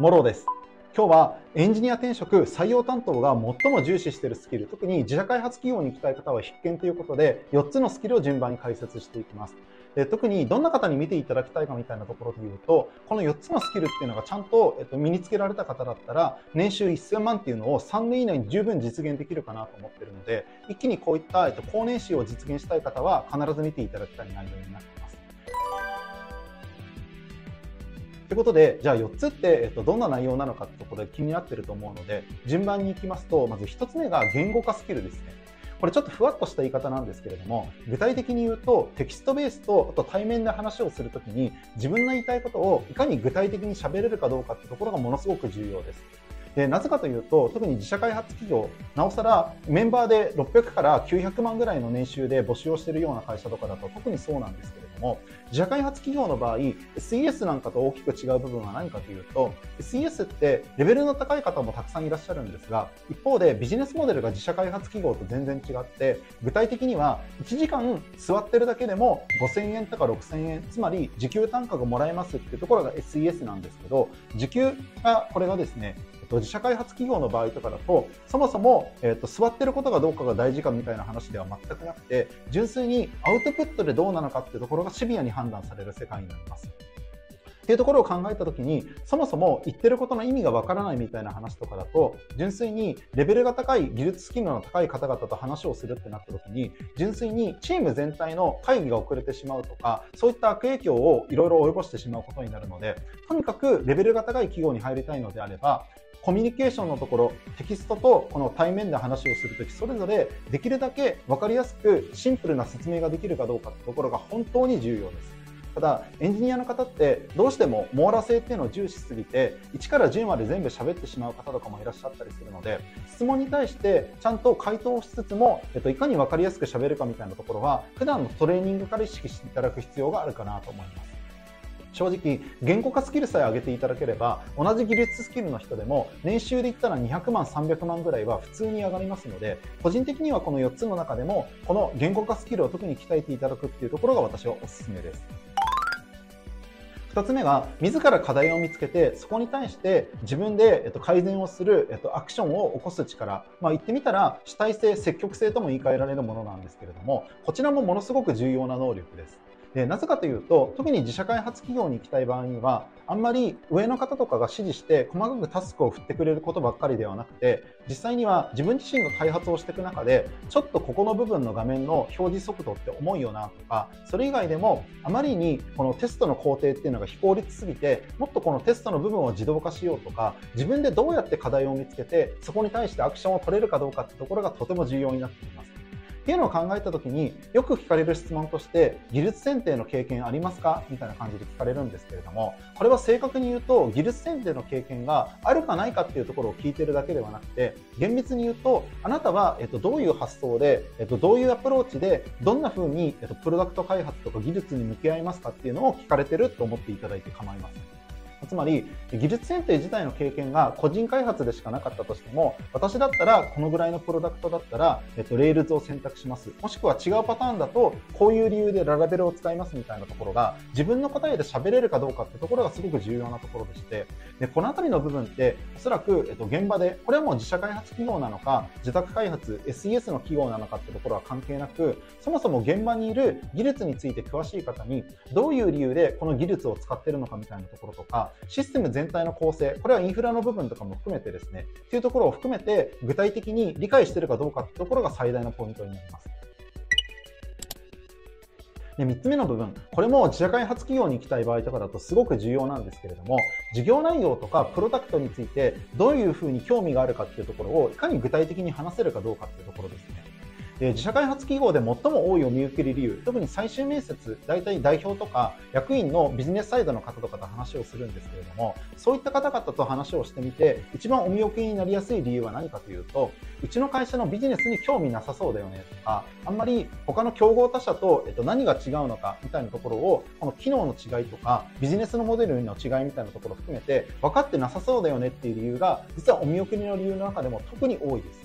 モローです。今日はエンジニア転職採用担当が最も重視しているスキル、特に自社開発企業に行きたい方は必見ということで、4つのスキルを順番に解説していきます。で特にどんな方に見ていただきたいかみたいなところで言うと、この4つのスキルっていうのがちゃんと、えっと、身につけられた方だったら、年収1000万っていうのを3年以内に十分実現できるかなと思ってるので、一気にこういった、えっと、高年収を実現したい方は必ず見ていただきたい内容になっています。ということで、じゃあ4つって、えっと、どんな内容なのかってところで気になってると思うので、順番に行きますと、まず1つ目が言語化スキルですね。これちょっとふわっとした言い方なんですけれども、具体的に言うと、テキストベースと、あと対面で話をするときに、自分の言いたいことをいかに具体的に喋れるかどうかってところがものすごく重要です。でなぜかというと特に自社開発企業なおさらメンバーで600から900万ぐらいの年収で募集をしているような会社とかだと特にそうなんですけれども自社開発企業の場合 SES なんかと大きく違う部分は何かというと SES ってレベルの高い方もたくさんいらっしゃるんですが一方でビジネスモデルが自社開発企業と全然違って具体的には1時間座ってるだけでも5000円とか6000円つまり時給単価がもらえますっていうところが SES なんですけど時給がこれがですねと、自社開発企業の場合とかだと、そもそも、えっと、座ってることがどうかが大事かみたいな話では全くなくて、純粋にアウトプットでどうなのかっていうところがシビアに判断される世界になります。っていうところを考えたときに、そもそも言ってることの意味がわからないみたいな話とかだと、純粋にレベルが高い、技術スキルの高い方々と話をするってなったときに、純粋にチーム全体の会議が遅れてしまうとか、そういった悪影響をいろいろ及ぼしてしまうことになるので、とにかくレベルが高い企業に入りたいのであれば、コミュニケーションのところ、テキストとこの対面で話をするとき、それぞれできるだけ分かりやすくシンプルな説明ができるかどうかってところが本当に重要です。ただ、エンジニアの方ってどうしても網羅性っていうのを重視しすぎて、1から10まで全部喋ってしまう方とかもいらっしゃったりするので、質問に対してちゃんと回答しつつも、えっと、いかに分かりやすく喋るかみたいなところは、普段のトレーニングから意識していただく必要があるかなと思います。正直、言語化スキルさえ上げていただければ、同じ技術スキルの人でも、年収で言ったら200万、300万ぐらいは普通に上がりますので、個人的にはこの4つの中でも、この言語化スキルを特に鍛えていただくっていうところが私はおすすめです。2つ目が自ら課題を見つけてそこに対して自分で、えっと、改善をする、えっと、アクションを起こす力、まあ、言ってみたら主体性積極性とも言い換えられるものなんですけれどもこちらもものすごく重要な能力です。でなぜかというと特に自社開発企業に行きたい場合にはあんまり上の方とかが指示して細かくタスクを振ってくれることばっかりではなくて実際には自分自身が開発をしていく中でちょっとここの部分の画面の表示速度って重いよなとかそれ以外でもあまりにこのテストの工程っていうのが非効率すぎてもっとこのテストの部分を自動化しようとか自分でどうやって課題を見つけてそこに対してアクションを取れるかどうかってところがとても重要になっています。っていうのを考えた時によく聞かれる質問として技術選定の経験ありますか？みたいな感じで聞かれるんですけれどもこれは正確に言うと技術選定の経験があるかないかっていうところを聞いてるだけではなくて厳密に言うとあなたは、えっと、どういう発想で、えっと、どういうアプローチでどんな風に、えっと、プロダクト開発とか技術に向き合いますかっていうのを聞かれてると思っていただいて構いません。つまり技術選定自体の経験が個人開発でしかなかったとしても私だったらこのぐらいのプロダクトだったら、えっと、 Rails を選択します。もしくは違うパターンだとこういう理由で Laravel を使いますみたいなところが自分の答えで喋れるかどうかってところがすごく重要なところでしてでこの辺りの部分っておそらく、えっと、現場でこれはもう自社開発企業なのか自宅開発 SES の企業なのかってところは関係なくそもそも現場にいる技術について詳しい方にどういう理由でこの技術を使ってるのかみたいなところとかシステム全体の構成、これはインフラの部分とかも含めてですね、っていうところを含めて具体的に理解してるかどうかっていうところが最大のポイントになります。で3つ目の部分、これも自社開発企業に行きたい場合とかだとすごく重要なんですけれども、事業内容とかプロダクトについてどういうふうに興味があるかっていうところをいかに具体的に話せるかどうかっていうところです。で自社開発企業で最も多いお見受け理由、特に最終面接、大体代表とか役員のビジネスサイドの方とかと話をするんですけれども、そういった方々と話をしてみて、一番お見受けになりやすい理由は何かというと、うちの会社のビジネスに興味なさそうだよねとか、あんまり他の競合他社と、えっと、何が違うのかみたいなところを、この機能の違いとか、ビジネスのモデルの違いみたいなところを含めて、分かってなさそうだよねっていう理由が、実はお見送りの理由の中でも特に多いです。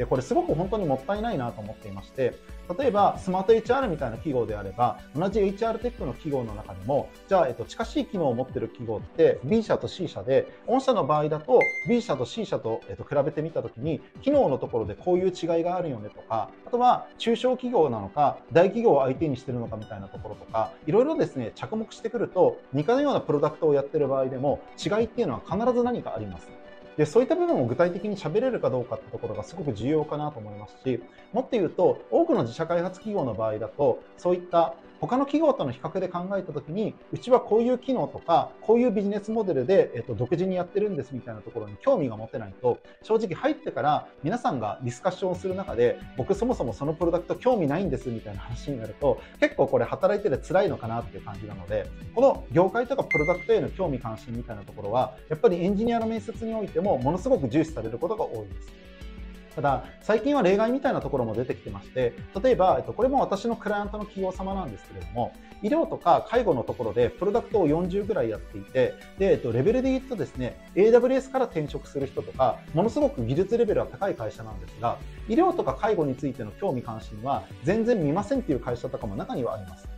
で、これすごく本当にもったいないなと思っていまして、例えばスマート HR みたいな企業であれば、同じ HR テックの企業の中でも、じゃあ、えっと、近しい機能を持っている企業って B 社と C 社で、御社の場合だと B 社と C 社と、えっと、比べてみたときに、機能のところでこういう違いがあるよねとか、あとは中小企業なのか、大企業を相手にしてるのかみたいなところとか、いろいろですね、着目してくると、似たようなプロダクトをやってる場合でも、違いっていうのは必ず何かあります。でそういった部分を具体的に喋れるかどうかってところがすごく重要かなと思いますしもっと言うと多くの自社開発企業の場合だとそういった他の企業との比較で考えたときに、うちはこういう機能とか、こういうビジネスモデルで、えっと、独自にやってるんですみたいなところに興味が持てないと、正直入ってから皆さんがディスカッションをする中で、僕そもそもそのプロダクト興味ないんですみたいな話になると、結構これ働いてて辛いのかなっていう感じなので、この業界とかプロダクトへの興味関心みたいなところは、やっぱりエンジニアの面接においてもものすごく重視されることが多いです。ただ、最近は例外みたいなところも出てきてまして、例えば、えっと、これも私のクライアントの企業様なんですけれども、医療とか介護のところでプロダクトを40ぐらいやっていて、で、えっと、レベルで言うとですね、AWS から転職する人とか、ものすごく技術レベルは高い会社なんですが、医療とか介護についての興味関心は全然見ませんっていう会社とかも中にはあります。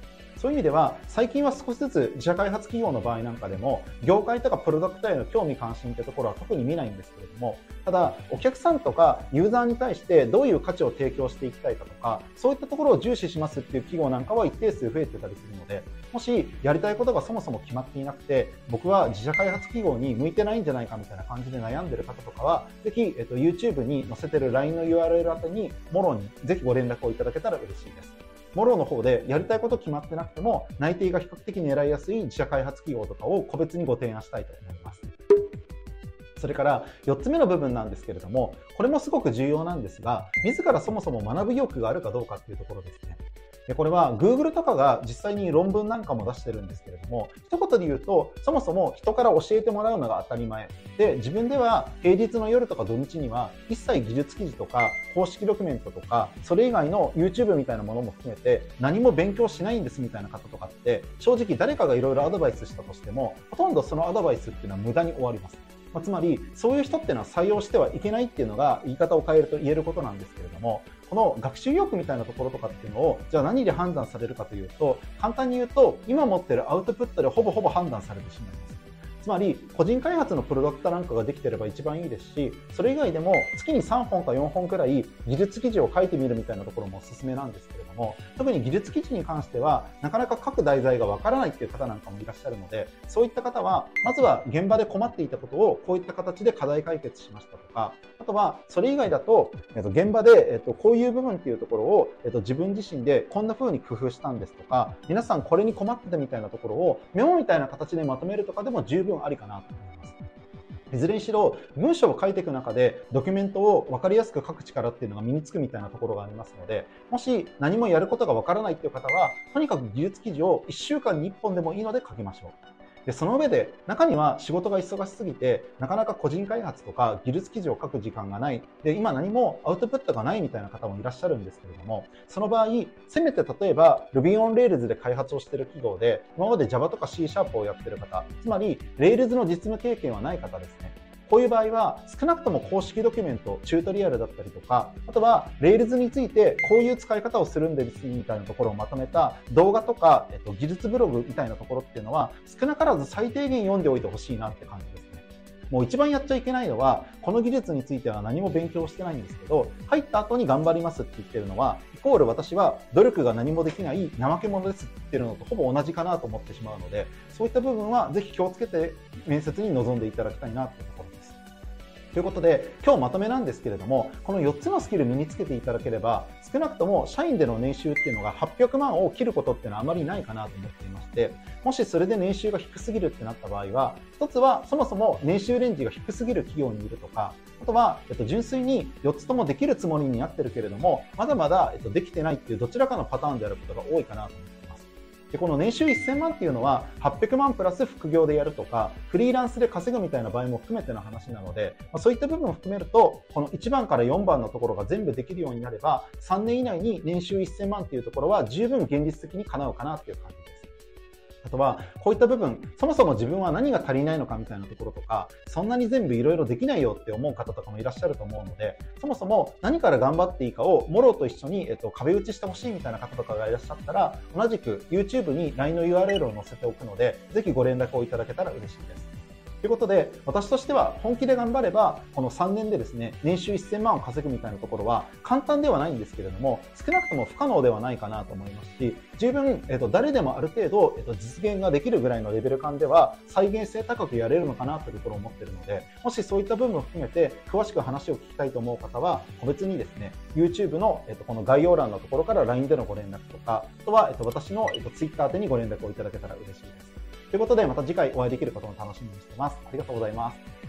そういう意味では、最近は少しずつ自社開発企業の場合なんかでも、業界とかプロダクトへの興味関心ってところは特に見ないんですけれども、ただ、お客さんとかユーザーに対してどういう価値を提供していきたいかとか、そういったところを重視しますっていう企業なんかは一定数増えてたりするので、もしやりたいことがそもそも決まっていなくて、僕は自社開発企業に向いてないんじゃないかみたいな感じで悩んでる方とかは、ぜひ、えっと、YouTube に載せてる LINE の URL 宛てに、もろにぜひご連絡をいただけたら嬉しいです。モロの方でやりたいこと決まってなくても、内定が比較的狙いやすい自社開発企業とかを個別にご提案したいと思います。それから4つ目の部分なんですけれども、これもすごく重要なんですが、自らそもそも学ぶ意欲があるかどうかっていうところですね。これは Google とかが実際に論文なんかも出してるんですけれども、一言で言うと、そもそも人から教えてもらうのが当たり前。で、自分では平日の夜とか土日には一切技術記事とか公式ドキュメントとか、それ以外の YouTube みたいなものも含めて何も勉強しないんですみたいな方とかって、正直誰かがいろいろアドバイスしたとしても、ほとんどそのアドバイスっていうのは無駄に終わります。まあ、つまり、そういう人っていうのは採用してはいけないっていうのが言い方を変えると言えることなんですけれども、この学習意欲みたいなところとかっていうのを、じゃあ何で判断されるかというと、簡単に言うと、今持ってるアウトプットでほぼほぼ判断されてしまいます。つまり、個人開発のプロダクトなんかができてれば一番いいですし、それ以外でも月に3本か4本くらい技術記事を書いてみるみたいなところもおすすめなんですけれども、特に技術記事に関しては、なかなか書く題材がわからないっていう方なんかもいらっしゃるので、そういった方は、まずは現場で困っていたことをこういった形で課題解決しましたとか、あとは、それ以外だと、えっと、現場で、えっと、こういう部分っていうところを、えっと、自分自身でこんな風に工夫したんですとか、皆さんこれに困ってたみたいなところをメモみたいな形でまとめるとかでも十分ありかなと思います。いずれにしろ文章を書いていく中でドキュメントを分かりやすく書く力っていうのが身につくみたいなところがありますのでもし何もやることが分からないっていう方はとにかく技術記事を1週間に1本でもいいので書きましょう。でその上で中には仕事が忙しすぎてなかなか個人開発とか技術記事を書く時間がない。で今何もアウトプットがないみたいな方もいらっしゃるんですけれどもその場合せめて例えば Ruby on Rails で開発をしている企業で今まで Java とか C シャープをやってる方つまり Rails の実務経験はない方ですね。こういう場合は少なくとも公式ドキュメント、チュートリアルだったりとか、あとは Rails についてこういう使い方をするんですみたいなところをまとめた動画とか、えっと、技術ブログみたいなところっていうのは少なからず最低限読んでおいてほしいなって感じですね。もう一番やっちゃいけないのは、この技術については何も勉強してないんですけど、入った後に頑張りますって言ってるのは、イコール私は努力が何もできない怠け者ですって言ってるのとほぼ同じかなと思ってしまうので、そういった部分はぜひ気をつけて面接に臨んでいただきたいなってところ。ということで、今日まとめなんですけれども、この4つのスキル身につけていただければ、少なくとも社員での年収っていうのが800万を切ることっていうのはあまりないかなと思っていまして、もしそれで年収が低すぎるってなった場合は、一つはそもそも年収レンジが低すぎる企業にいるとか、あとは、えっと、純粋に4つともできるつもりになってるけれども、まだまだ、えっと、できてないっていうどちらかのパターンであることが多いかなと思います。で、この年収1000万っていうのは、800万プラス副業でやるとか、フリーランスで稼ぐみたいな場合も含めての話なので、まあ、そういった部分を含めると、この1番から4番のところが全部できるようになれば、3年以内に年収1000万っていうところは十分現実的に叶うかなっていう感じです。あとは、こういった部分、そもそも自分は何が足りないのかみたいなところとか、そんなに全部いろいろできないよって思う方とかもいらっしゃると思うので、そもそも何から頑張っていいかを、もろと一緒に、えっと、壁打ちしてほしいみたいな方とかがいらっしゃったら、同じく YouTube に LINE の URL を載せておくので、ぜひご連絡をいただけたら嬉しいです。ということで、私としては本気で頑張れば、この3年でですね、年収1000万を稼ぐみたいなところは簡単ではないんですけれども、少なくとも不可能ではないかなと思いますし、十分、えっと、誰でもある程度、えっと、実現ができるぐらいのレベル感では、再現性高くやれるのかなというところを思っているので、もしそういった部分を含めて、詳しく話を聞きたいと思う方は、個別にですね、YouTube の、えっと、この概要欄のところから LINE でのご連絡とか、あとは、えっと、私の、えっと、Twitter 宛にご連絡をいただけたら嬉しいです。ということで、また次回お会いできることを楽しみにしています。ありがとうございます。